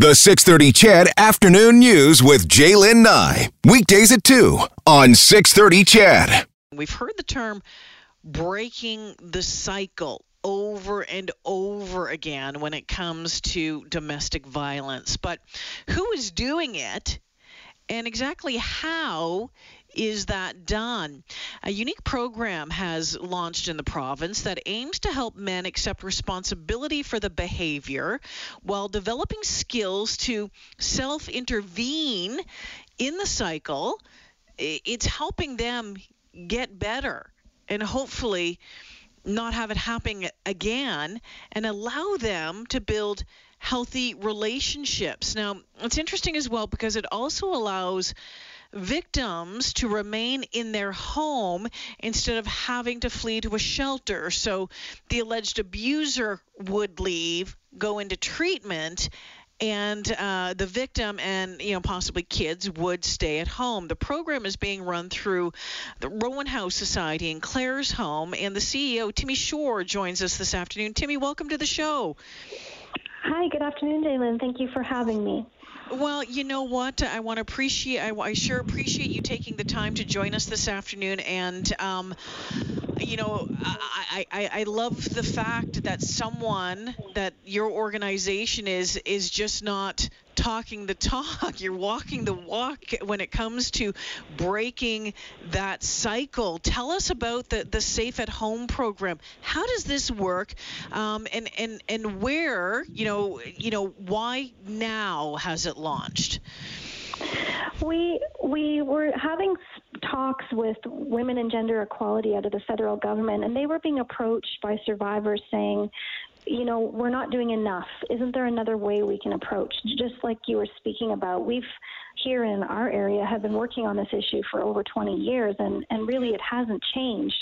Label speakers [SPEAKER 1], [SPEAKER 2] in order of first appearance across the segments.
[SPEAKER 1] The 630 CHED Afternoon News with Jaylen Nye. Weekdays at 2 on 630 CHED.
[SPEAKER 2] We've heard the term breaking the cycle over and over again when it comes to domestic violence. But who is doing it and exactly how is that done? A unique program has launched in the province that aims to help men accept responsibility for the behavior while developing skills to self intervene in the cycle. It's helping them get better and hopefully not have it happen again and allow them to build healthy relationships. Now, it's interesting as well because it also allows victims to remain in their home instead of having to flee to a shelter. So the alleged abuser would leave, go into treatment, and uh, the victim and you know possibly kids would stay at home. The program is being run through the Rowan House Society in Claresholm, and the CEO Timmy Shore joins us this afternoon. Timmy, welcome to the show.
[SPEAKER 3] Hi, good afternoon, Jaylen. Thank you for having me.
[SPEAKER 2] Well, you know what? I want to appreciate. I, I, sure appreciate you taking the time to join us this afternoon. And um, you know, I, I, I love the fact that someone that your organization is is just not talking the talk. You're walking the walk when it comes to breaking that cycle. Tell us about the, the Safe at Home program. How does this work? Um, and, and, and where, you know, you know, why now has it launched?
[SPEAKER 3] We we were having talks with women and gender equality out of the federal government, and they were being approached by survivors saying, you know, we're not doing enough. Isn't there another way we can approach? Just like you were speaking about, we've here in our area have been working on this issue for over 20 years, and, and really it hasn't changed.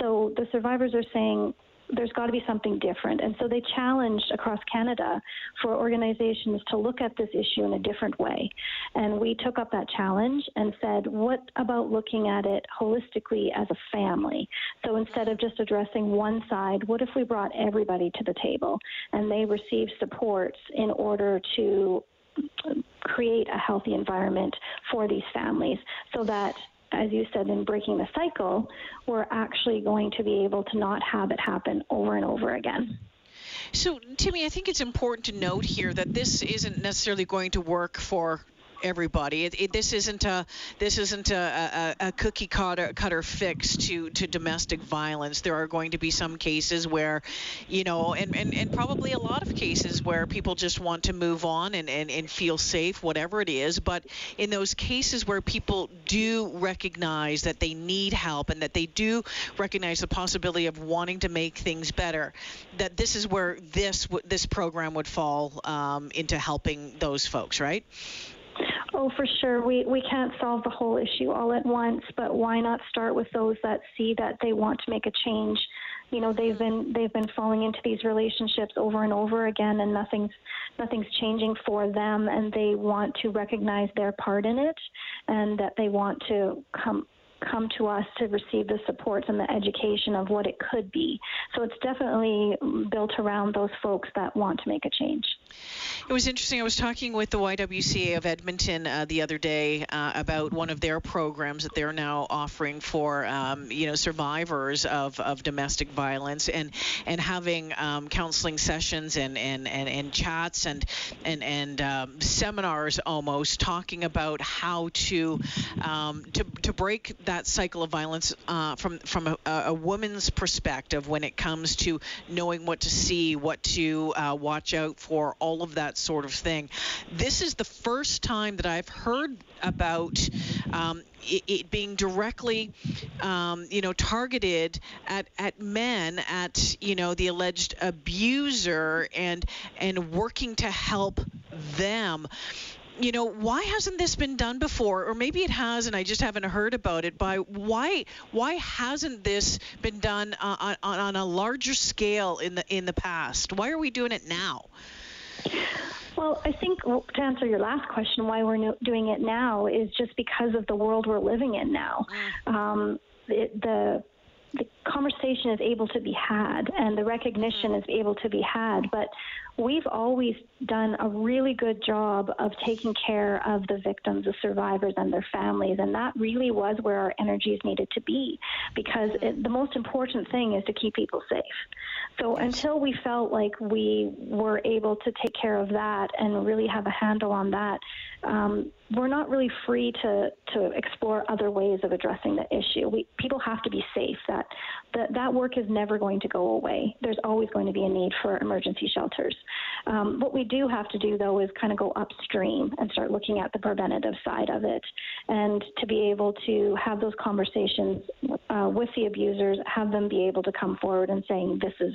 [SPEAKER 3] So the survivors are saying, there's got to be something different. And so they challenged across Canada for organizations to look at this issue in a different way. And we took up that challenge and said, what about looking at it holistically as a family? So instead of just addressing one side, what if we brought everybody to the table and they received supports in order to create a healthy environment for these families so that as you said, in breaking the cycle, we're actually going to be able to not have it happen over and over again.
[SPEAKER 2] So, Timmy, I think it's important to note here that this isn't necessarily going to work for everybody. It, it, this isn't a this isn't a, a, a cookie cutter, cutter fix to, to domestic violence. There are going to be some cases where, you know, and, and, and probably a lot of cases where people just want to move on and, and, and feel safe, whatever it is. But in those cases where people do recognize that they need help and that they do recognize the possibility of wanting to make things better, that this is where this this program would fall um, into helping those folks, right?
[SPEAKER 3] Oh, for sure. We we can't solve the whole issue all at once, but why not start with those that see that they want to make a change? You know, they've been they've been falling into these relationships over and over again, and nothing's nothing's changing for them, and they want to recognize their part in it, and that they want to come come to us to receive the supports and the education of what it could be. So it's definitely built around those folks that want to make a change.
[SPEAKER 2] It was interesting. I was talking with the YWCA of Edmonton uh, the other day uh, about one of their programs that they're now offering for um, you know survivors of, of domestic violence and and having um, counseling sessions and, and, and, and chats and and and um, seminars almost talking about how to um, to to break that cycle of violence uh, from from a, a, woman's perspective when it comes to knowing what to see, what to uh, watch out for, all of that sort of thing. This is the first time that I've heard about um, it, it, being directly, um, you know, targeted at, at men, at you know the alleged abuser, and and working to help them you know, why hasn't this been done before? Or maybe it has, and I just haven't heard about it. By why why hasn't this been done uh, on, on a larger scale in the in the past? Why are we doing it now?
[SPEAKER 3] Well, I think to answer your last question, why we're no- doing it now is just because of the world we're living in now. Mm. Um, it, the the conversation is able to be had and the recognition is able to be had. But we've always done a really good job of taking care of the victims, the survivors, and their families. And that really was where our energies needed to be because it, the most important thing is to keep people safe. So until we felt like we were able to take care of that and really have a handle on that, um, we're not really free to, to explore other ways of addressing the issue. We, people have to be safe. That, that that work is never going to go away. There's always going to be a need for emergency shelters. Um, what we do have to do, though, is kind of go upstream and start looking at the preventative side of it, and to be able to have those conversations uh, with the abusers, have them be able to come forward and saying, "This is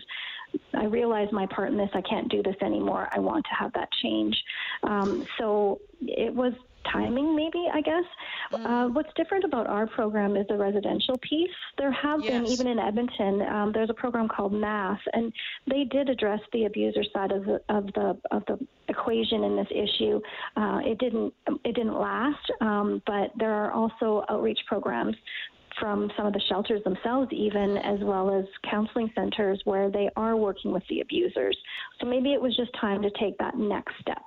[SPEAKER 3] I realize my part in this. I can't do this anymore. I want to have that change. Um, so it was timing, maybe, I guess. Mm. Uh, what's different about our program is the residential piece. There have yes. been, even in Edmonton, um, there's a program called MASS, and they did address the abuser side of the, of the, of the equation in this issue. Uh, it didn't it didn't last, um, but there are also outreach programs from some of the shelters themselves, even as well as counseling centers where they are working with the abusers. So maybe it was just time to take that next step.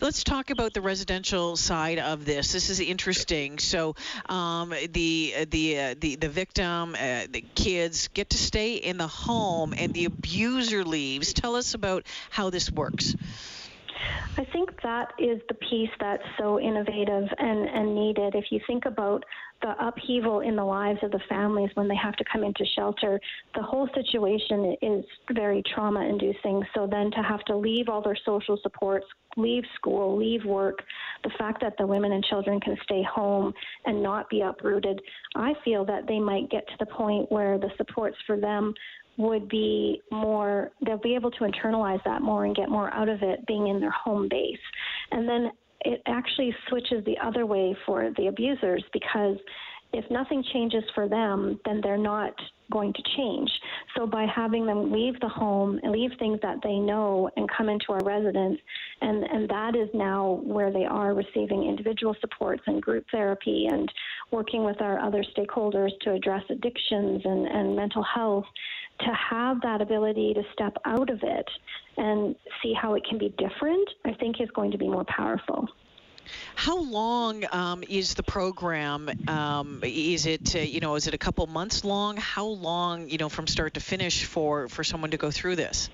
[SPEAKER 2] Let's talk about the residential side of this. This is interesting. So, um, the the uh, the the victim, uh, the kids get to stay in the home, and the abuser leaves. Tell us about how this works.
[SPEAKER 3] I think that is the piece that's so innovative and, and needed. If you think about the upheaval in the lives of the families when they have to come into shelter, the whole situation is very trauma inducing. So then to have to leave all their social supports, leave school, leave work, the fact that the women and children can stay home and not be uprooted, I feel that they might get to the point where the supports for them would be more, they'll be able to internalize that more and get more out of it being in their home base. And then it actually switches the other way for the abusers because if nothing changes for them, then they're not going to change. So by having them leave the home and leave things that they know and come into our residence, and, and that is now where they are receiving individual supports and group therapy and working with our other stakeholders to address addictions and, and mental health, to have that ability to step out of it and see how it can be different, I think is going to be more powerful.
[SPEAKER 2] How long um, is the program? Um, is it uh, you know is it a couple months long? How long you know from start to finish for for someone to go through this?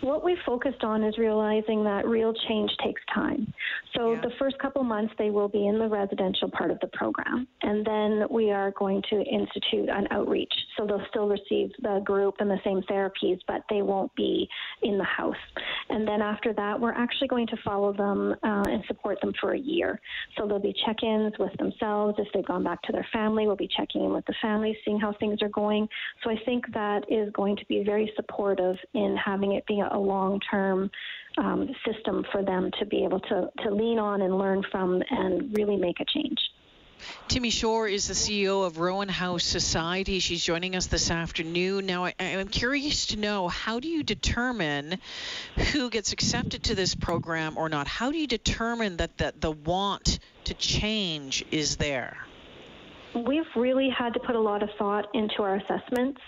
[SPEAKER 3] What we focused on is realizing that real change takes time. So yeah. the first couple months they will be in the residential part of the program, and then we are going to institute an outreach. So they'll still receive the group and the same therapies, but they won't be in the house. And then after that, we're actually going to follow them uh, and support them for a year. So there'll be check-ins with themselves if they've gone back to their family. We'll be checking in with the family, seeing how things are going. So I think that is going to be very supportive in having it be a long-term um, system for them to be able to, to lean on and learn from and really make a change.
[SPEAKER 2] Timmy Shore is the CEO of Rowan House Society. She's joining us this afternoon. Now, I, am curious to know how do you determine who gets accepted to this program or not? How do you determine that the, the want to change is there?
[SPEAKER 3] We've really had to put a lot of thought into our assessments.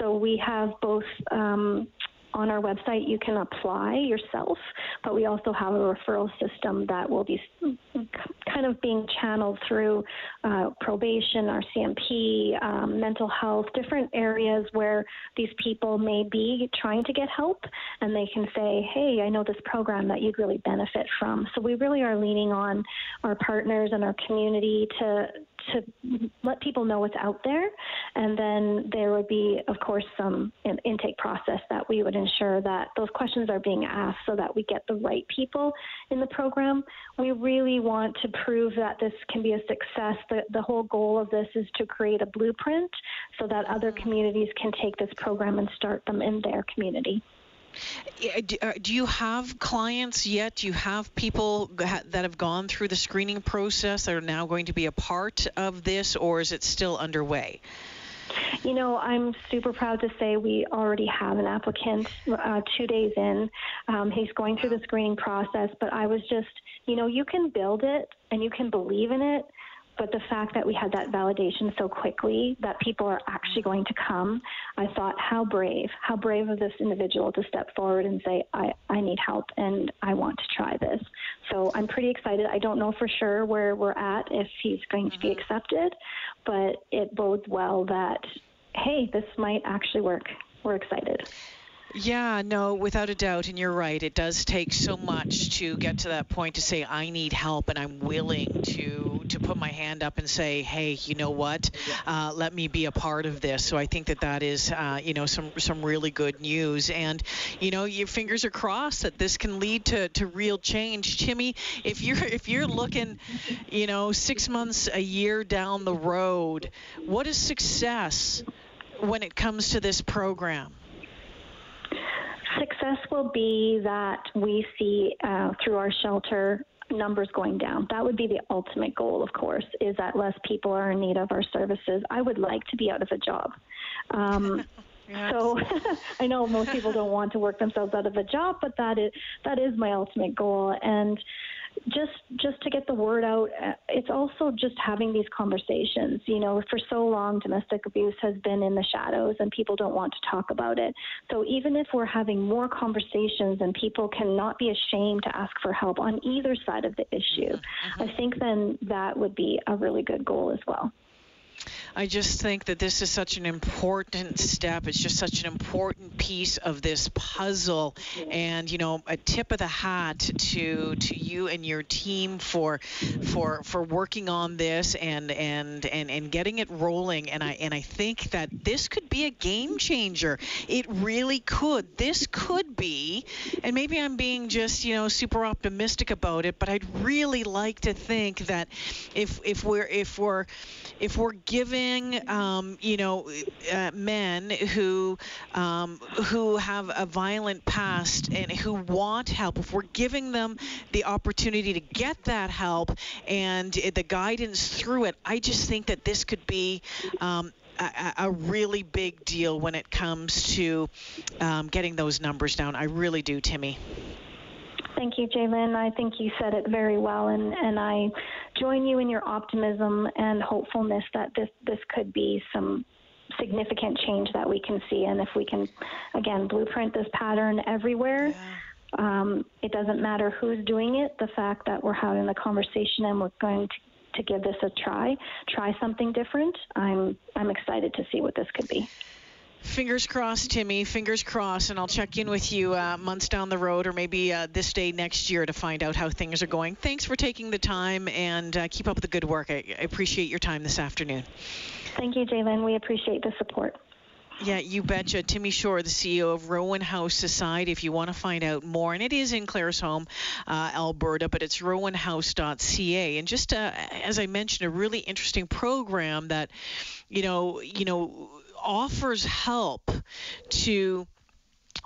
[SPEAKER 3] So we have both um, on our website, you can apply yourself, but we also have a referral system that will be kind of being channeled through uh, probation, our CMP, um, mental health, different areas where these people may be trying to get help, and they can say, "Hey, I know this program that you'd really benefit from." So we really are leaning on our partners and our community to to let people know what's out there. And then there would be, of course, some intake process that we would ensure that those questions are being asked so that we get the right people in the program. We really want to prove that this can be a success. The, the whole goal of this is to create a blueprint so that other mm-hmm. communities can take this program and start them in their community.
[SPEAKER 2] Uh, do you have clients yet? Do you have people that have gone through the screening process that are now going to be a part of this, or is it still underway?
[SPEAKER 3] You know, I'm super proud to say we already have an applicant uh, two days in. Um, he's going through the screening process, but I was just, you know, you can build it and you can believe in it, but the fact that we had that validation so quickly that people are actually going to come, I thought, how brave, how brave of this individual to step forward and say, I, I need help and I want to try this. So I'm pretty excited. I don't know for sure where we're at if he's going to be mm-hmm. accepted, but it bodes well that, hey, this might actually work. We're excited.
[SPEAKER 2] Yeah, no, without a doubt. And you're right. It does take so much to get to that point to say, I need help and I'm willing to, to put my hand up and say, hey, you know what? Uh, let me be a part of this. So I think that that is, uh, you know, some, some really good news. And, you know, your fingers are crossed that this can lead to, to real change. Timmy, if you're, if you're looking, you know, six months, a year down the road, what is success when it comes to this program?
[SPEAKER 3] Success will be that we see uh, through our shelter numbers going down. That would be the ultimate goal, of course, is that less people are in need of our services. I would like to be out of a job. Um, Yes. So I know most people don't want to work themselves out of a job, but that is that is my ultimate goal. And just just to get the word out uh, it's also just having these conversations you know for so long domestic abuse has been in the shadows and people don't want to talk about it. So even if we're having more conversations and people cannot be ashamed to ask for help on either side of the issue mm-hmm. i think then that would be a really good goal as well
[SPEAKER 2] I just think that this is such an important step. It's just such an important piece of this puzzle, and you know, a tip of the hat to to you and your team for for for working on this and and and and getting it rolling. And I and I think that this could be a game changer. It really could. This could be, and maybe I'm being just you know super optimistic about it, but I'd really like to think that if if we're if we're if we're giving, um, you know, uh, men who um, who have a violent past and who want help, if we're giving them the opportunity to get that help and the guidance through it, I just think that this could be um, a, a, really big deal when it comes to um, getting those numbers down. I really do, Timmy.
[SPEAKER 3] Thank you, Jalen. I think you said it very well, and, and I join you in your optimism and hopefulness that this this could be some significant change that we can see. And if we can, again, blueprint this pattern everywhere. Yeah. Um, it doesn't matter who's doing it. The fact that we're having the conversation and we're going to to give this a try, try something different. I'm I'm excited to see what this could be.
[SPEAKER 2] Fingers crossed, Timmy. Fingers crossed, and I'll check in with you uh, months down the road, or maybe uh, this day next year, to find out how things are going. Thanks for taking the time, and uh, keep up the good work. I, I appreciate your time this afternoon.
[SPEAKER 3] Thank you, Jalen. We appreciate the support.
[SPEAKER 2] Yeah, you betcha. Timmy Shore, the CEO of Rowan House Society, if you want to find out more. And it is in Claresholm, uh, Alberta, but it's rowanhouse.ca. And just uh, as I mentioned, a really interesting program that, you know, you know, offers help to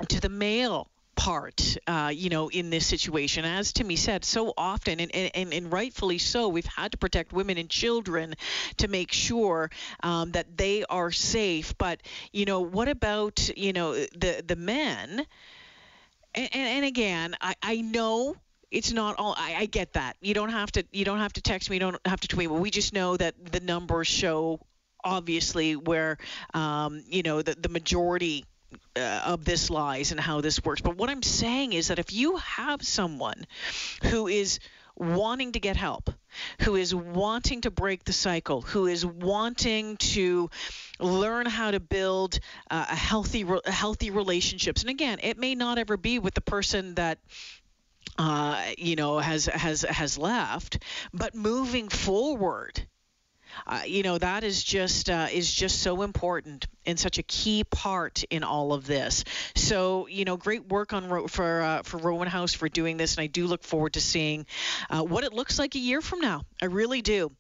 [SPEAKER 2] to the male part, uh, you know, in this situation. As Timmy said, so often, and, and, and rightfully so, we've had to protect women and children to make sure um, that they are safe. But, you know, what about, you know, the, the men? And, and, and again, I, I know it's not all I, I, get that you don't have to you don't have to text me you don't have to tweet but we just know that the numbers show obviously where um, you know the, the majority uh, of this lies and how this works. But what I'm saying is that if you have someone who is wanting to get help, who is wanting to break the cycle, who is wanting to learn how to build uh, a healthy, healthy relationships, and again, it may not ever be with the person that uh, you know has has has left, but moving forward uh, you know that is just uh, is just so important and such a key part in all of this. So you know, great work on for uh, for Rowan House for doing this, and I do look forward to seeing uh, what it looks like a year from now. I really do.